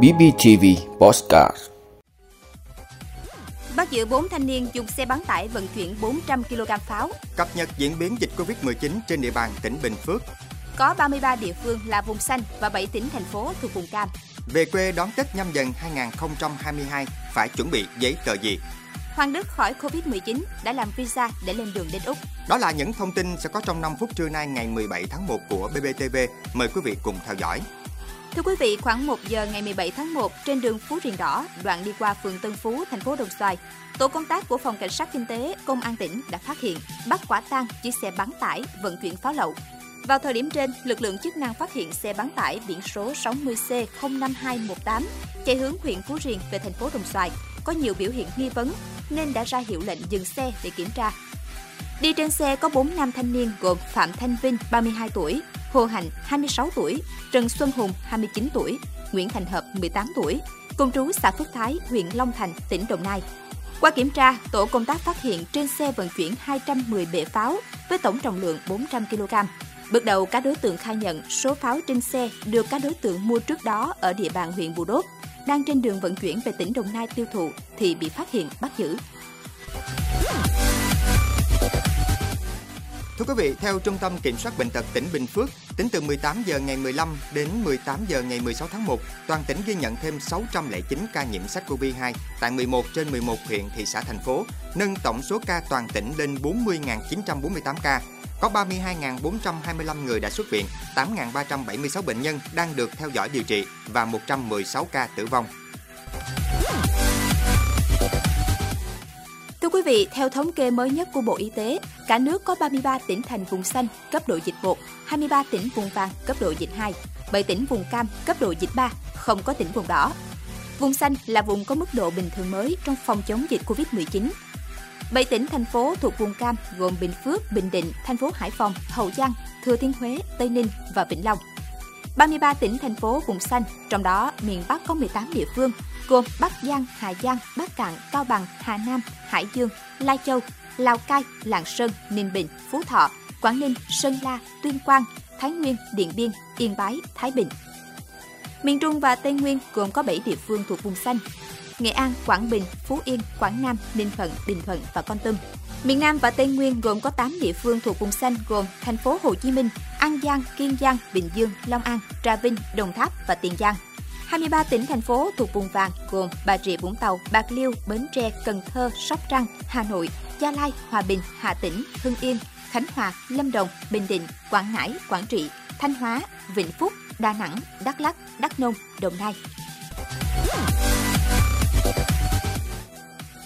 BBTV Postcard Bắt giữ 4 thanh niên dùng xe bán tải vận chuyển 400 kg pháo. Cập nhật diễn biến dịch Covid-19 trên địa bàn tỉnh Bình Phước. Có 33 địa phương là vùng xanh và 7 tỉnh thành phố thuộc vùng cam. Về quê đón Tết nhâm dần 2022 phải chuẩn bị giấy tờ gì? Hoàng Đức khỏi Covid-19 đã làm visa để lên đường đến Úc. Đó là những thông tin sẽ có trong 5 phút trưa nay ngày 17 tháng 1 của BBTV. Mời quý vị cùng theo dõi. Thưa quý vị, khoảng 1 giờ ngày 17 tháng 1, trên đường Phú Riềng Đỏ, đoạn đi qua phường Tân Phú, thành phố Đồng Xoài, tổ công tác của Phòng Cảnh sát Kinh tế, Công an tỉnh đã phát hiện, bắt quả tang chiếc xe bán tải vận chuyển pháo lậu. Vào thời điểm trên, lực lượng chức năng phát hiện xe bán tải biển số 60C05218 chạy hướng huyện Phú Riềng về thành phố Đồng Xoài có nhiều biểu hiện nghi vấn nên đã ra hiệu lệnh dừng xe để kiểm tra. Đi trên xe có 4 nam thanh niên gồm Phạm Thanh Vinh, 32 tuổi, Hồ Hạnh, 26 tuổi, Trần Xuân Hùng, 29 tuổi, Nguyễn Thành Hợp, 18 tuổi, cùng trú xã Phước Thái, huyện Long Thành, tỉnh Đồng Nai. Qua kiểm tra, tổ công tác phát hiện trên xe vận chuyển 210 bệ pháo với tổng trọng lượng 400 kg. Bước đầu, các đối tượng khai nhận số pháo trên xe được các đối tượng mua trước đó ở địa bàn huyện Bù Đốp, đang trên đường vận chuyển về tỉnh Đồng Nai tiêu thụ thì bị phát hiện bắt giữ. Thưa quý vị, theo Trung tâm Kiểm soát Bệnh tật tỉnh Bình Phước, tính từ 18 giờ ngày 15 đến 18 giờ ngày 16 tháng 1, toàn tỉnh ghi nhận thêm 609 ca nhiễm SARS-CoV-2 tại 11 trên 11 huyện, thị xã, thành phố, nâng tổng số ca toàn tỉnh lên 40.948 ca. Có 32.425 người đã xuất viện, 8.376 bệnh nhân đang được theo dõi điều trị và 116 ca tử vong. Quý vị, theo thống kê mới nhất của Bộ Y tế, cả nước có 33 tỉnh thành vùng xanh cấp độ dịch 1, 23 tỉnh vùng vàng cấp độ dịch 2, 7 tỉnh vùng cam cấp độ dịch 3, không có tỉnh vùng đỏ. Vùng xanh là vùng có mức độ bình thường mới trong phòng chống dịch Covid-19. 7 tỉnh thành phố thuộc vùng cam gồm Bình Phước, Bình Định, thành phố Hải Phòng, Hậu Giang, Thừa Thiên Huế, Tây Ninh và Vĩnh Long. 33 tỉnh thành phố vùng xanh, trong đó miền Bắc có 18 địa phương gồm Bắc Giang, Hà Giang, Bắc Cạn, Cao Bằng, Hà Nam, Hải Dương, Lai Châu, Lào Cai, Lạng Sơn, Ninh Bình, Phú Thọ, Quảng Ninh, Sơn La, Tuyên Quang, Thái Nguyên, Điện Biên, Yên Bái, Thái Bình. Miền Trung và Tây Nguyên gồm có 7 địa phương thuộc vùng xanh. Nghệ An, Quảng Bình, Phú Yên, Quảng Nam, Ninh Thuận, Bình Thuận và Con Tum. Miền Nam và Tây Nguyên gồm có 8 địa phương thuộc vùng xanh gồm thành phố Hồ Chí Minh, An Giang, Kiên Giang, Bình Dương, Long An, Trà Vinh, Đồng Tháp và Tiền Giang. 23 tỉnh thành phố thuộc vùng vàng gồm Bà Rịa Vũng Tàu, Bạc Liêu, Bến Tre, Cần Thơ, Sóc Trăng, Hà Nội, Gia Lai, Hòa Bình, Hà Tĩnh, Hưng Yên, Khánh Hòa, Lâm Đồng, Bình Định, Quảng Ngãi, Quảng Trị, Thanh Hóa, Vĩnh Phúc, Đà Nẵng, Đắk Lắk, Đắk Nông, Đồng Nai.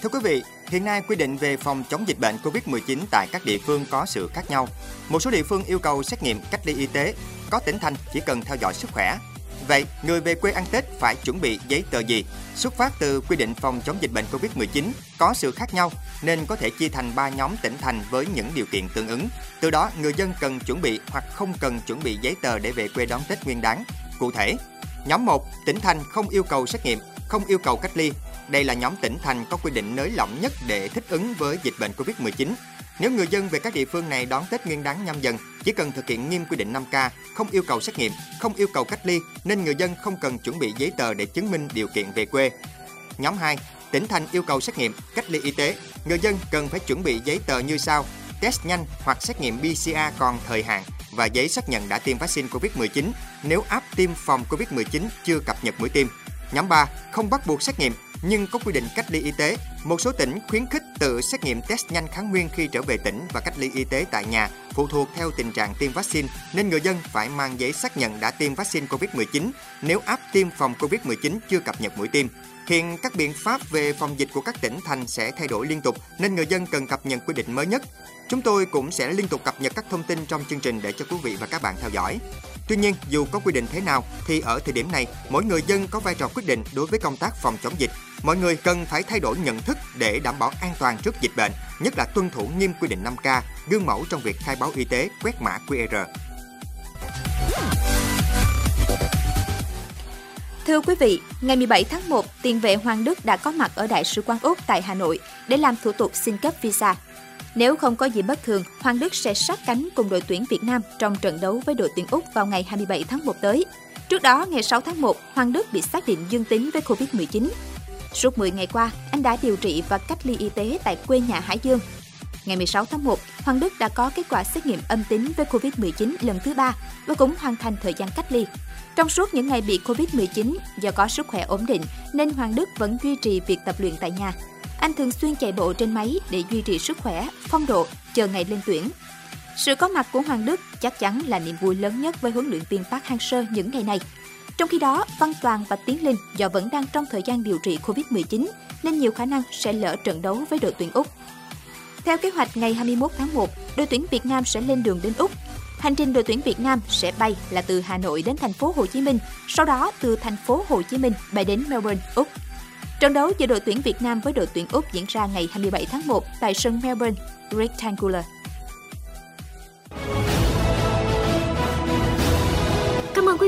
Thưa quý vị, hiện nay quy định về phòng chống dịch bệnh COVID-19 tại các địa phương có sự khác nhau. Một số địa phương yêu cầu xét nghiệm cách ly y tế, có tỉnh thành chỉ cần theo dõi sức khỏe. Vậy, người về quê ăn Tết phải chuẩn bị giấy tờ gì? Xuất phát từ quy định phòng chống dịch bệnh COVID-19 có sự khác nhau nên có thể chia thành 3 nhóm tỉnh thành với những điều kiện tương ứng. Từ đó, người dân cần chuẩn bị hoặc không cần chuẩn bị giấy tờ để về quê đón Tết Nguyên đáng Cụ thể, nhóm 1, tỉnh thành không yêu cầu xét nghiệm, không yêu cầu cách ly. Đây là nhóm tỉnh thành có quy định nới lỏng nhất để thích ứng với dịch bệnh COVID-19. Nếu người dân về các địa phương này đón Tết Nguyên đán nhâm dần, chỉ cần thực hiện nghiêm quy định 5K, không yêu cầu xét nghiệm, không yêu cầu cách ly, nên người dân không cần chuẩn bị giấy tờ để chứng minh điều kiện về quê. Nhóm 2, tỉnh thành yêu cầu xét nghiệm, cách ly y tế, người dân cần phải chuẩn bị giấy tờ như sau: test nhanh hoặc xét nghiệm PCR còn thời hạn và giấy xác nhận đã tiêm vaccine COVID-19 nếu áp tiêm phòng COVID-19 chưa cập nhật mũi tiêm. Nhóm 3, không bắt buộc xét nghiệm nhưng có quy định cách ly y tế. Một số tỉnh khuyến khích tự xét nghiệm test nhanh kháng nguyên khi trở về tỉnh và cách ly y tế tại nhà, phụ thuộc theo tình trạng tiêm vaccine, nên người dân phải mang giấy xác nhận đã tiêm vaccine COVID-19 nếu áp tiêm phòng COVID-19 chưa cập nhật mũi tiêm. Hiện các biện pháp về phòng dịch của các tỉnh thành sẽ thay đổi liên tục nên người dân cần cập nhật quy định mới nhất. Chúng tôi cũng sẽ liên tục cập nhật các thông tin trong chương trình để cho quý vị và các bạn theo dõi. Tuy nhiên, dù có quy định thế nào thì ở thời điểm này, mỗi người dân có vai trò quyết định đối với công tác phòng chống dịch. Mọi người cần phải thay đổi nhận thức để đảm bảo an toàn trước dịch bệnh, nhất là tuân thủ nghiêm quy định 5K, gương mẫu trong việc khai báo y tế, quét mã QR. Thưa quý vị, ngày 17 tháng 1, tiền vệ Hoàng Đức đã có mặt ở Đại sứ quán Úc tại Hà Nội để làm thủ tục xin cấp visa. Nếu không có gì bất thường, Hoàng Đức sẽ sát cánh cùng đội tuyển Việt Nam trong trận đấu với đội tuyển Úc vào ngày 27 tháng 1 tới. Trước đó, ngày 6 tháng 1, Hoàng Đức bị xác định dương tính với Covid-19. Suốt 10 ngày qua, anh đã điều trị và cách ly y tế tại quê nhà Hải Dương. Ngày 16 tháng 1, Hoàng Đức đã có kết quả xét nghiệm âm tính với Covid-19 lần thứ ba và cũng hoàn thành thời gian cách ly. Trong suốt những ngày bị Covid-19, do có sức khỏe ổn định nên Hoàng Đức vẫn duy trì việc tập luyện tại nhà. Anh thường xuyên chạy bộ trên máy để duy trì sức khỏe, phong độ, chờ ngày lên tuyển. Sự có mặt của Hoàng Đức chắc chắn là niềm vui lớn nhất với huấn luyện viên Park Hang-seo những ngày này. Trong khi đó, Văn Toàn và Tiến Linh do vẫn đang trong thời gian điều trị Covid-19 nên nhiều khả năng sẽ lỡ trận đấu với đội tuyển Úc. Theo kế hoạch ngày 21 tháng 1, đội tuyển Việt Nam sẽ lên đường đến Úc. Hành trình đội tuyển Việt Nam sẽ bay là từ Hà Nội đến thành phố Hồ Chí Minh, sau đó từ thành phố Hồ Chí Minh bay đến Melbourne, Úc. Trận đấu giữa đội tuyển Việt Nam với đội tuyển Úc diễn ra ngày 27 tháng 1 tại sân Melbourne Rectangular.